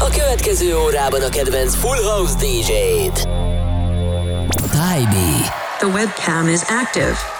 A következő órában a kedvenc Full House DJ-t. Tybee. The webcam is active.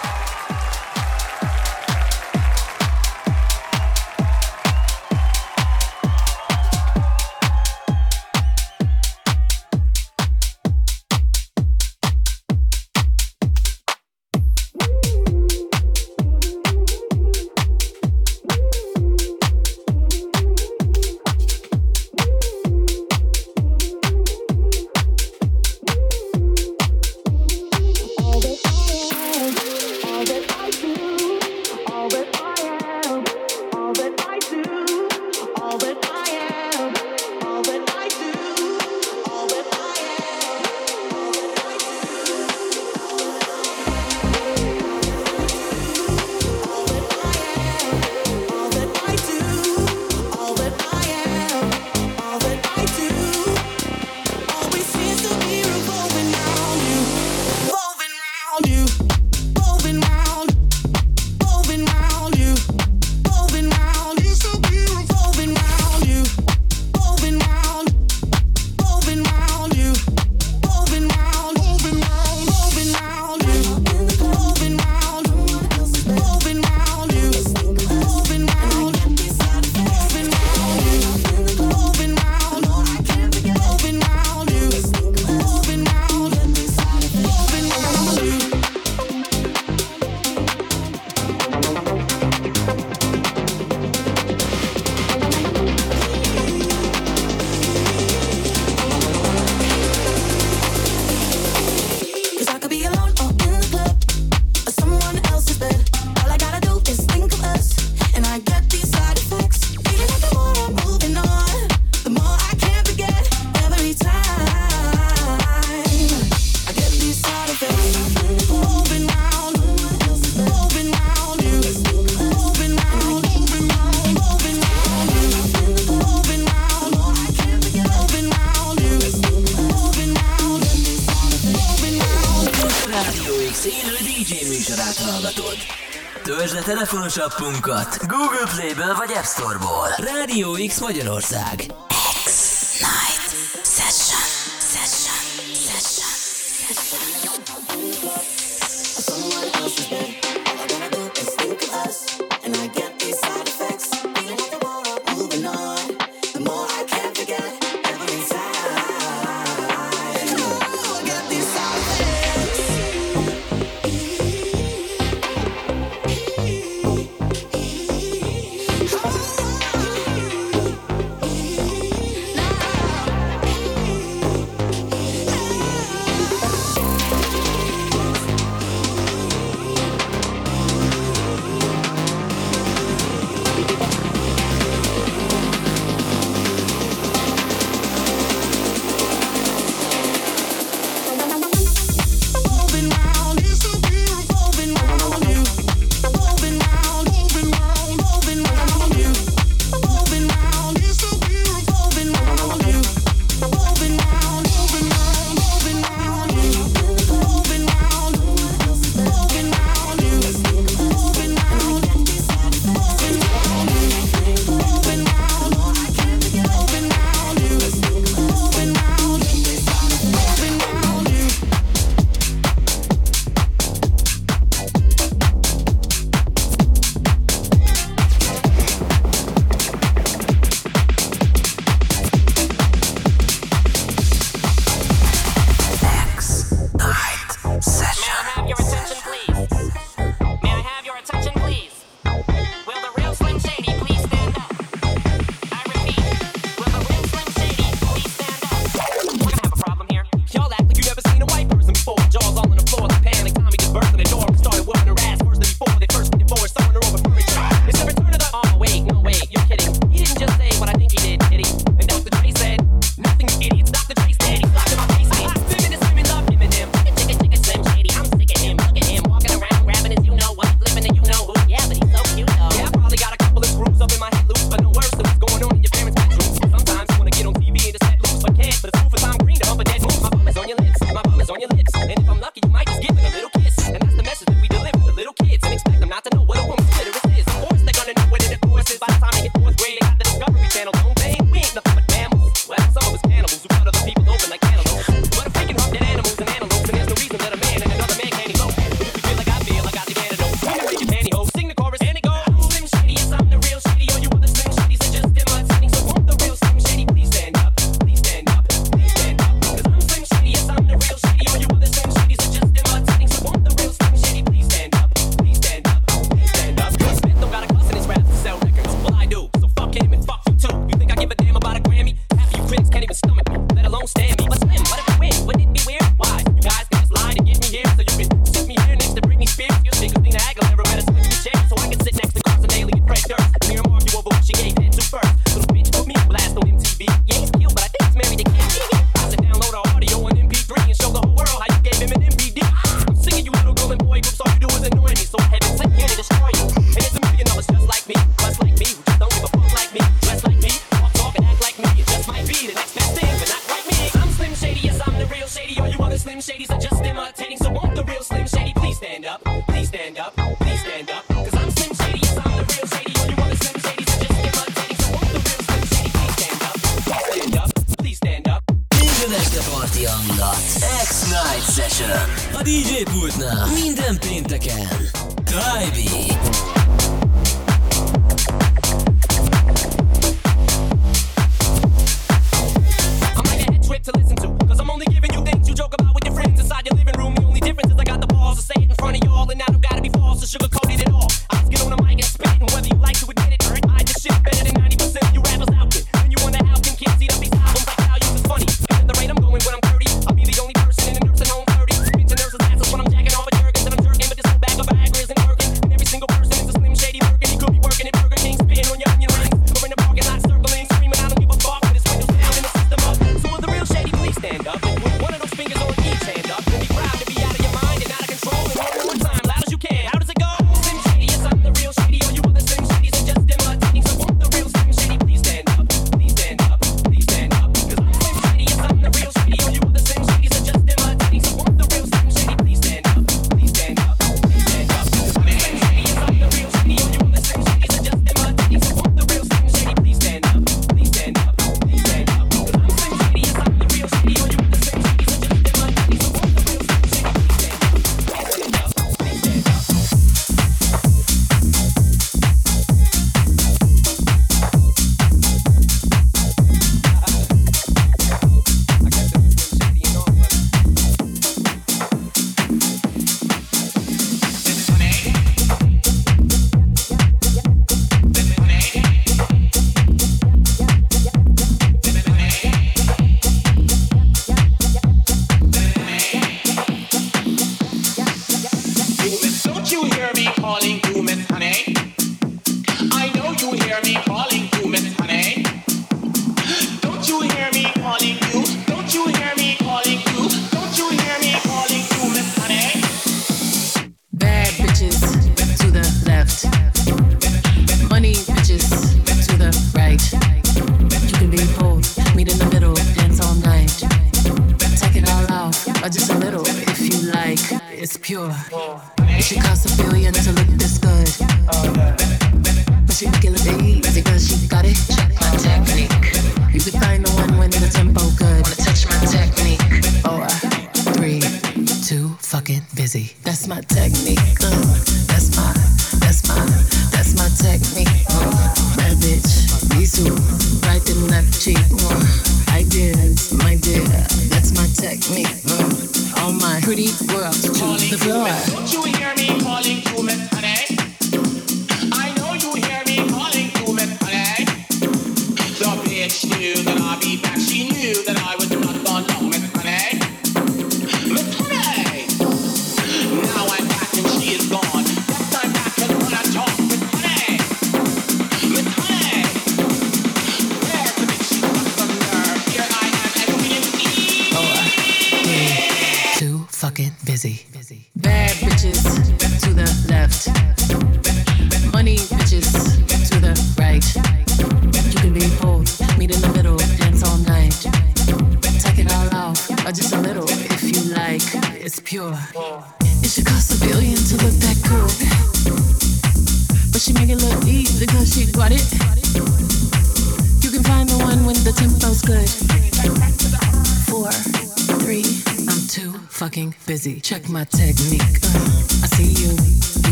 Telefonshoppunkat Google Play-ből vagy App Store-ból. Rádió X Magyarország.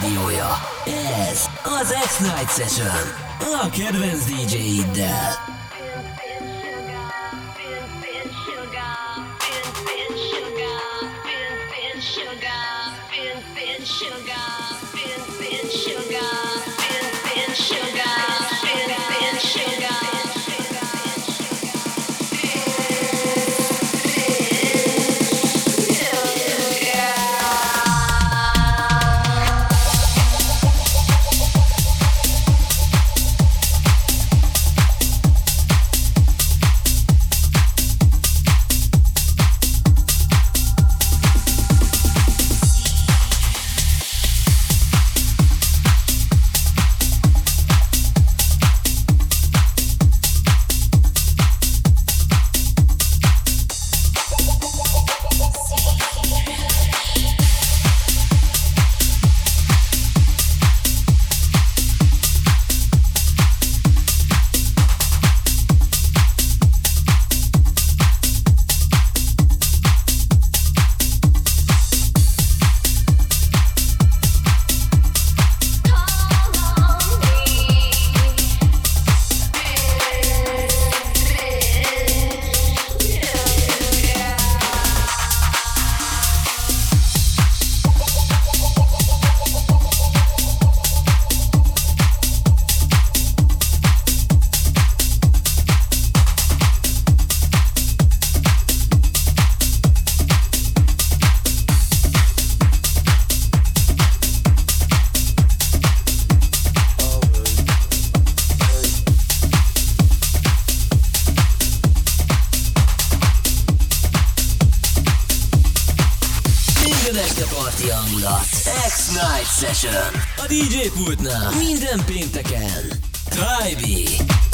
rádiója. Ez az X-Night Session. A kedvenc DJ-iddel. Session a DJ pultnál minden pénteken. Tribe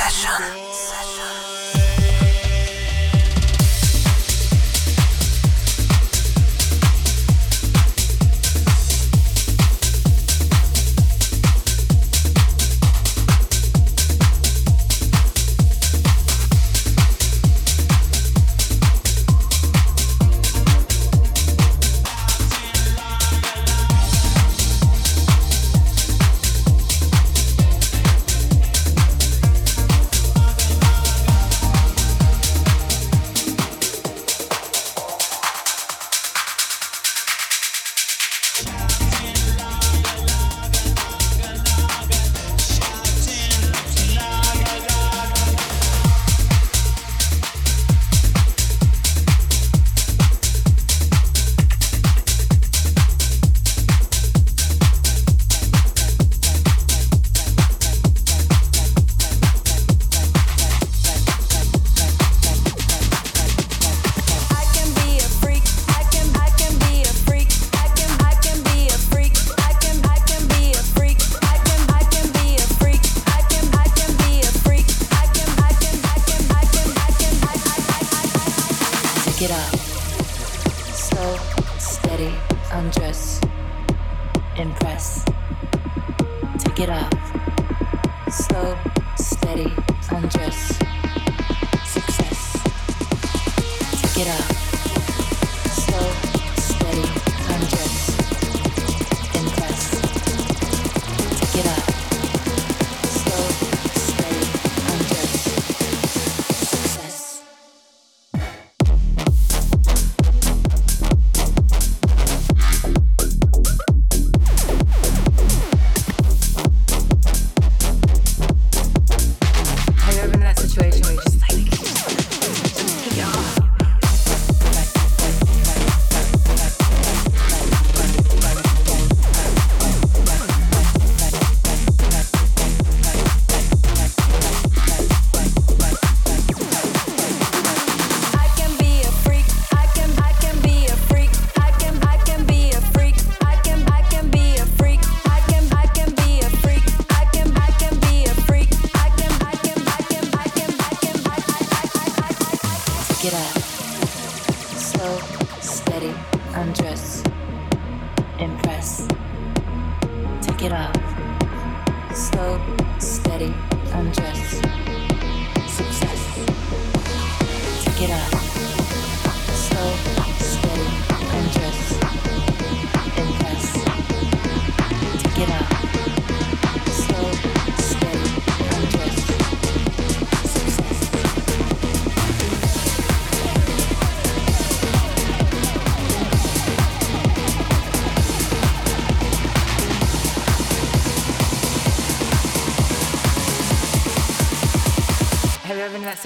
session.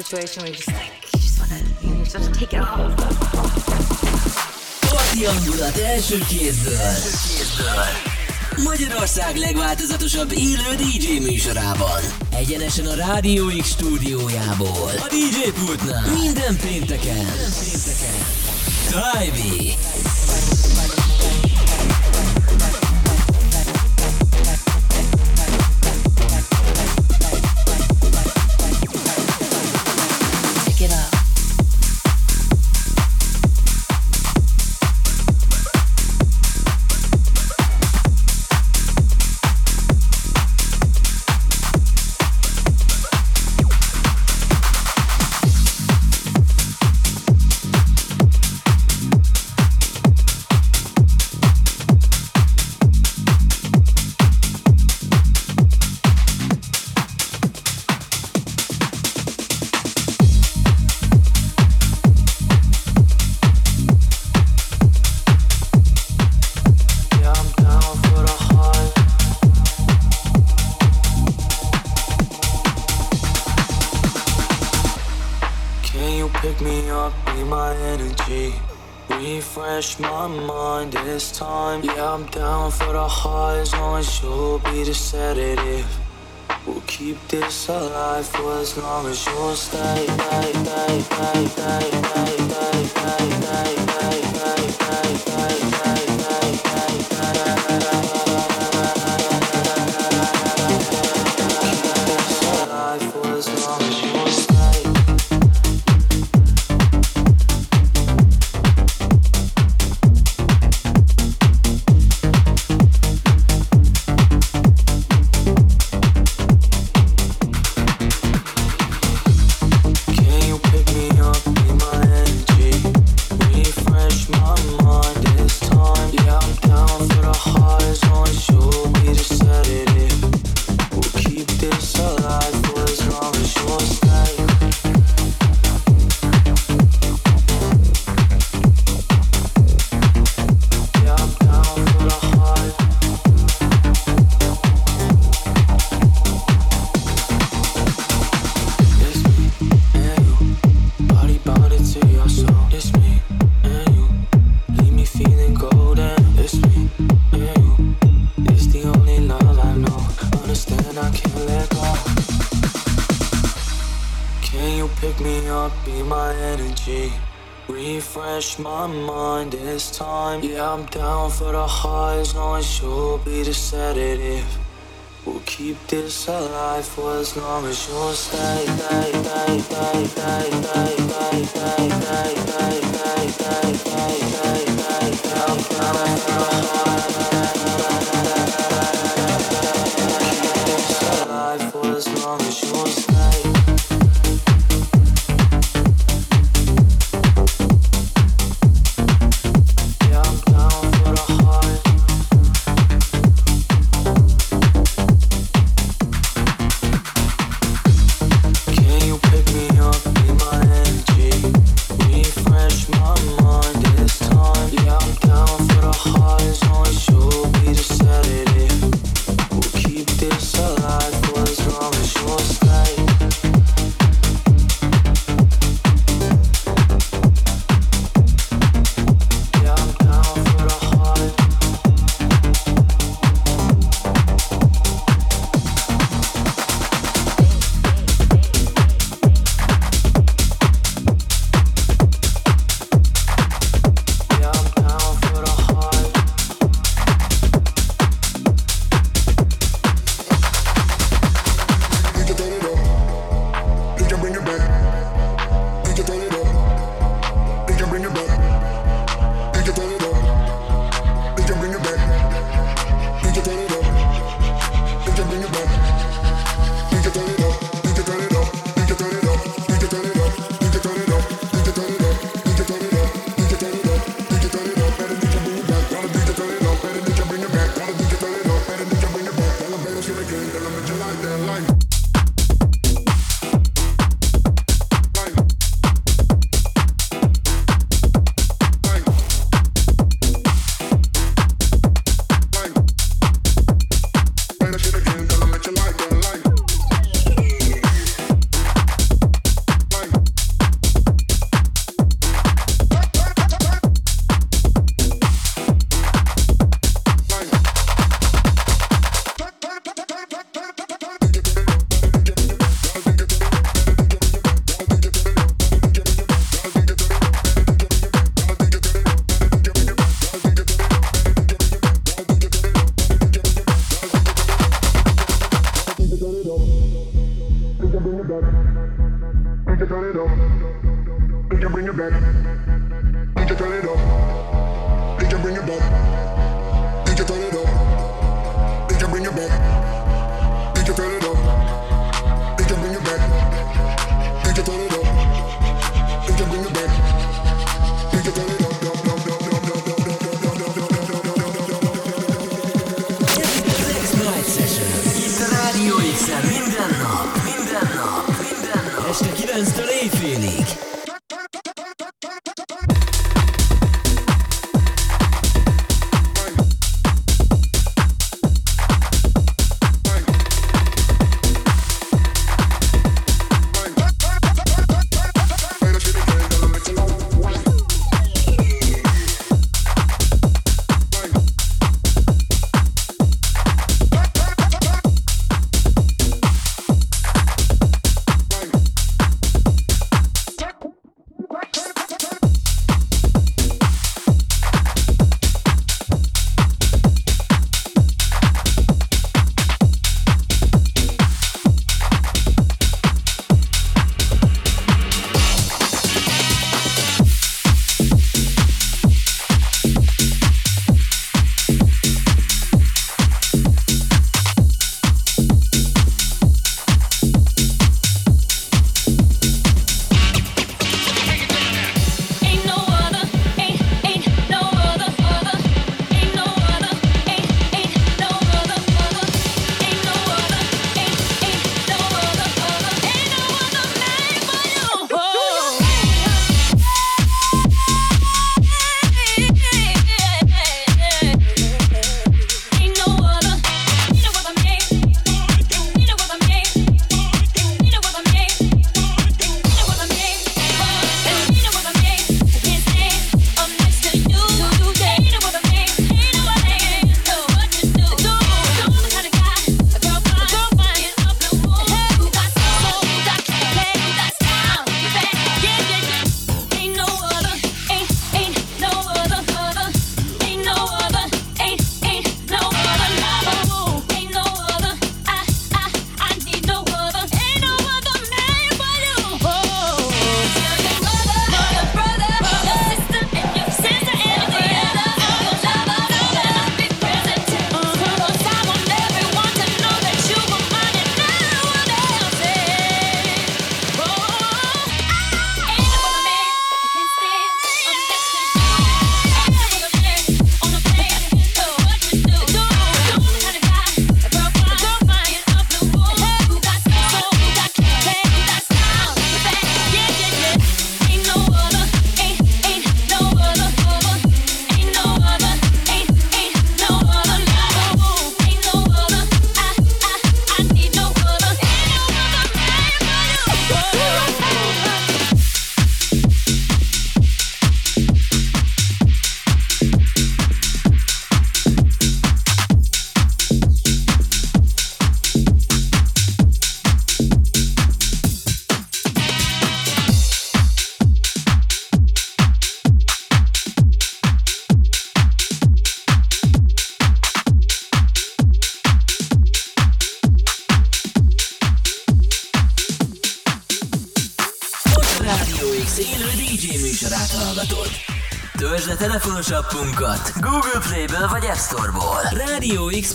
Situation where you just like, you just wanna, you just have to take it off? Parti hangulat első kézből. Magyarország legváltozatosabb élő DJ műsorában. Egyenesen a Rádió X stúdiójából. A DJ pultnál. Minden pénteken. Minden pénteken. Trybe. Keep this alive for as long as you'll stay. My mind this time. Yeah, I'm down for the high as long as you'll be the sedative. We'll keep this alive for as long as you'll stay, stay, stay, stay, stay, stay, stay, stay, stay, stay, stay, stay, stay, stay, stay, stay. I'm down for the Keep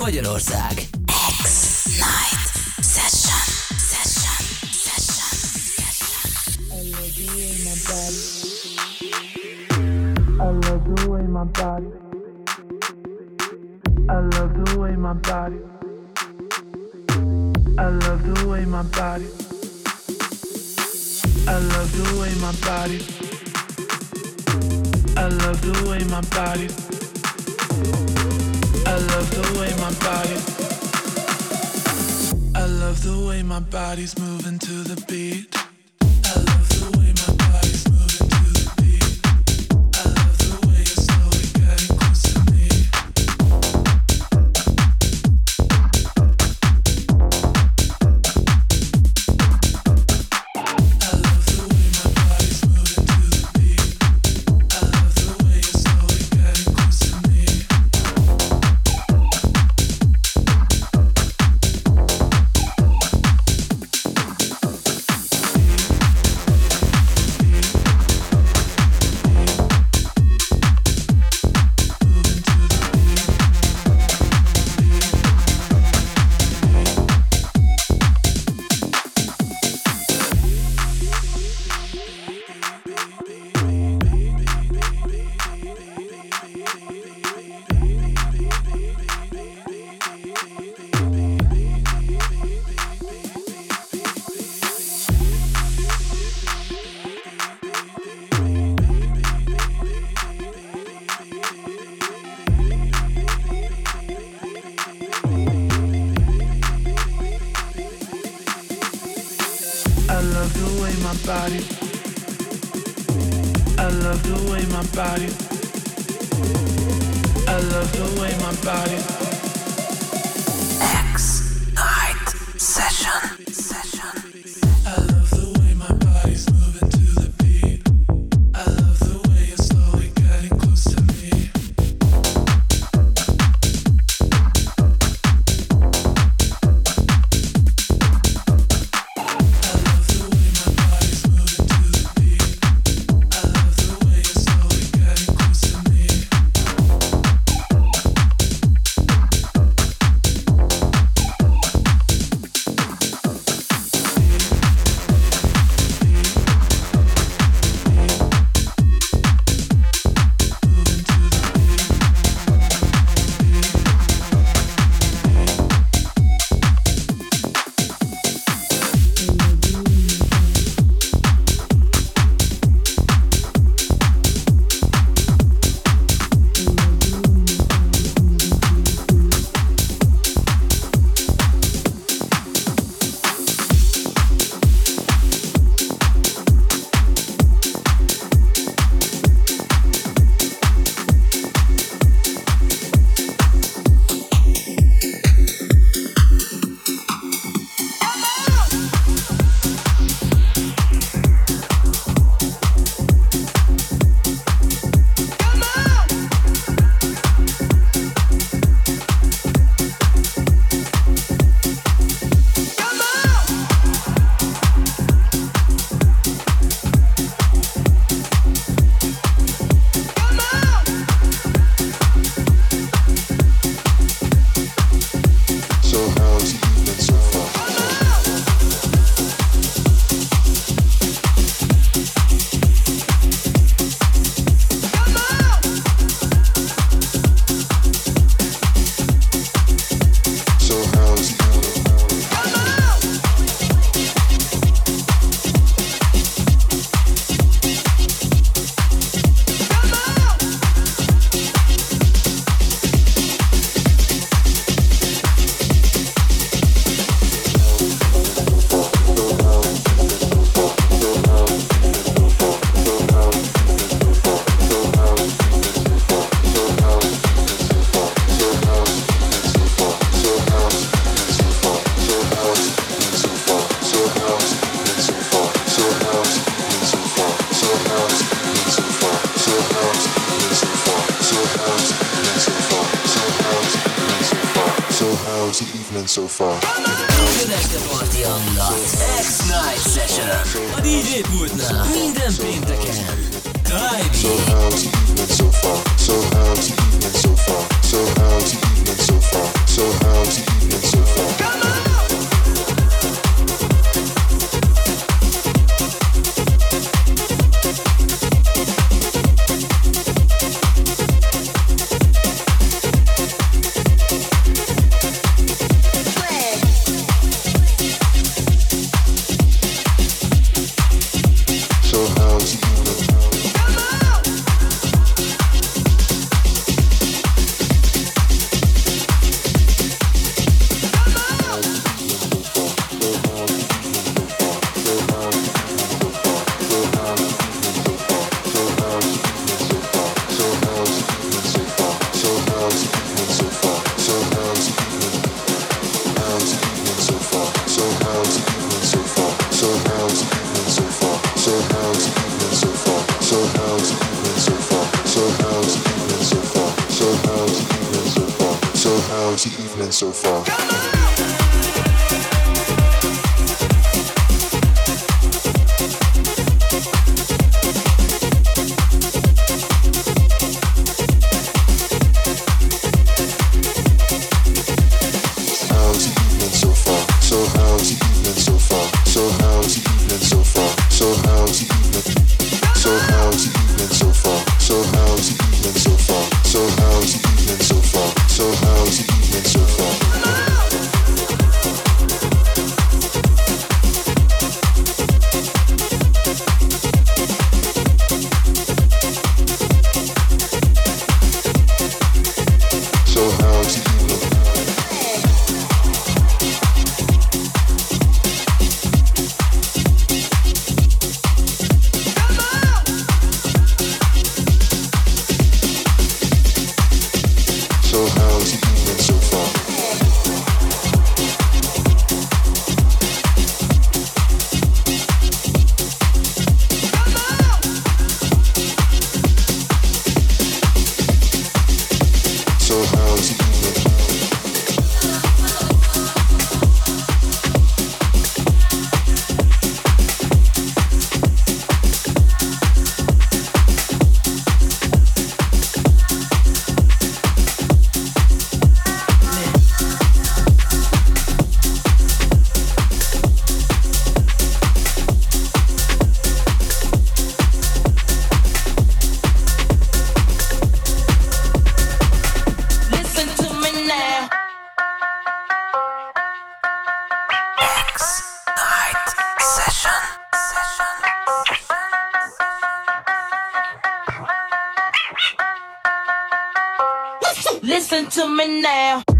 Óyenos. love the way my body. I love the way my body's moving to the beat. now.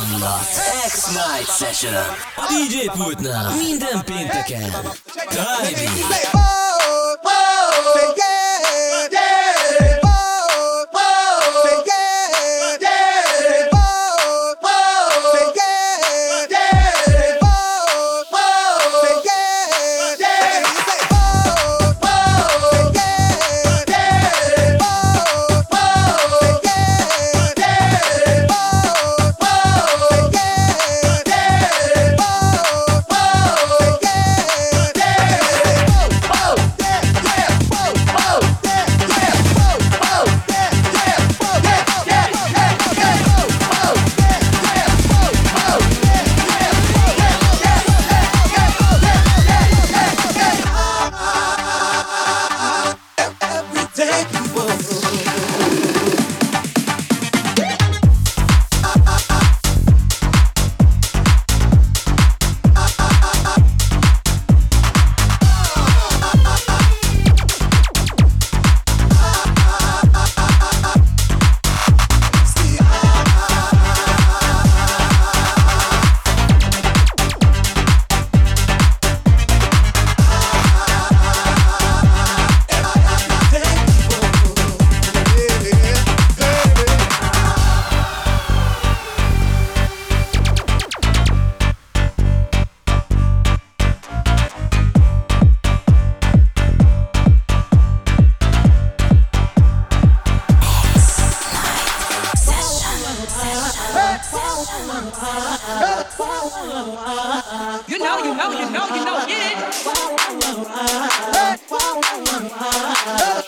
Hangulat. X-Night Session. A DJ pultnál minden pénteken. Time You know, you know, you know, you know Get it.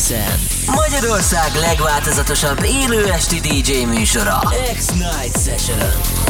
X-en. Magyarország legváltozatosabb élő esti DJ műsora. X-Night Session.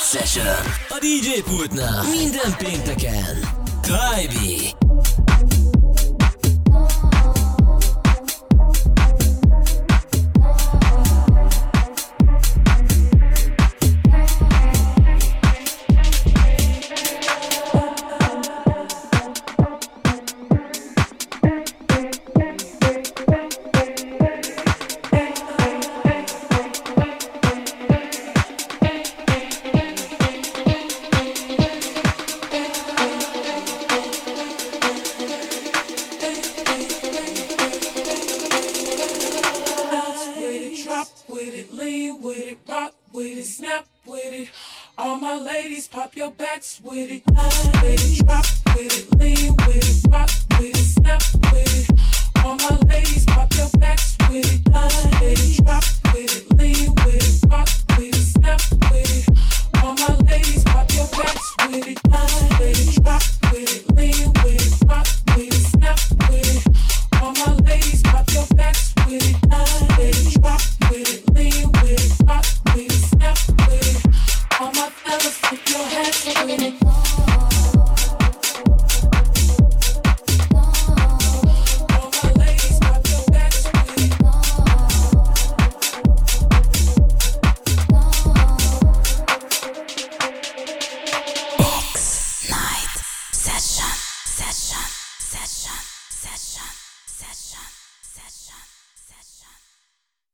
X-Night Session. A DJ pultnál minden pénteken. Trybe.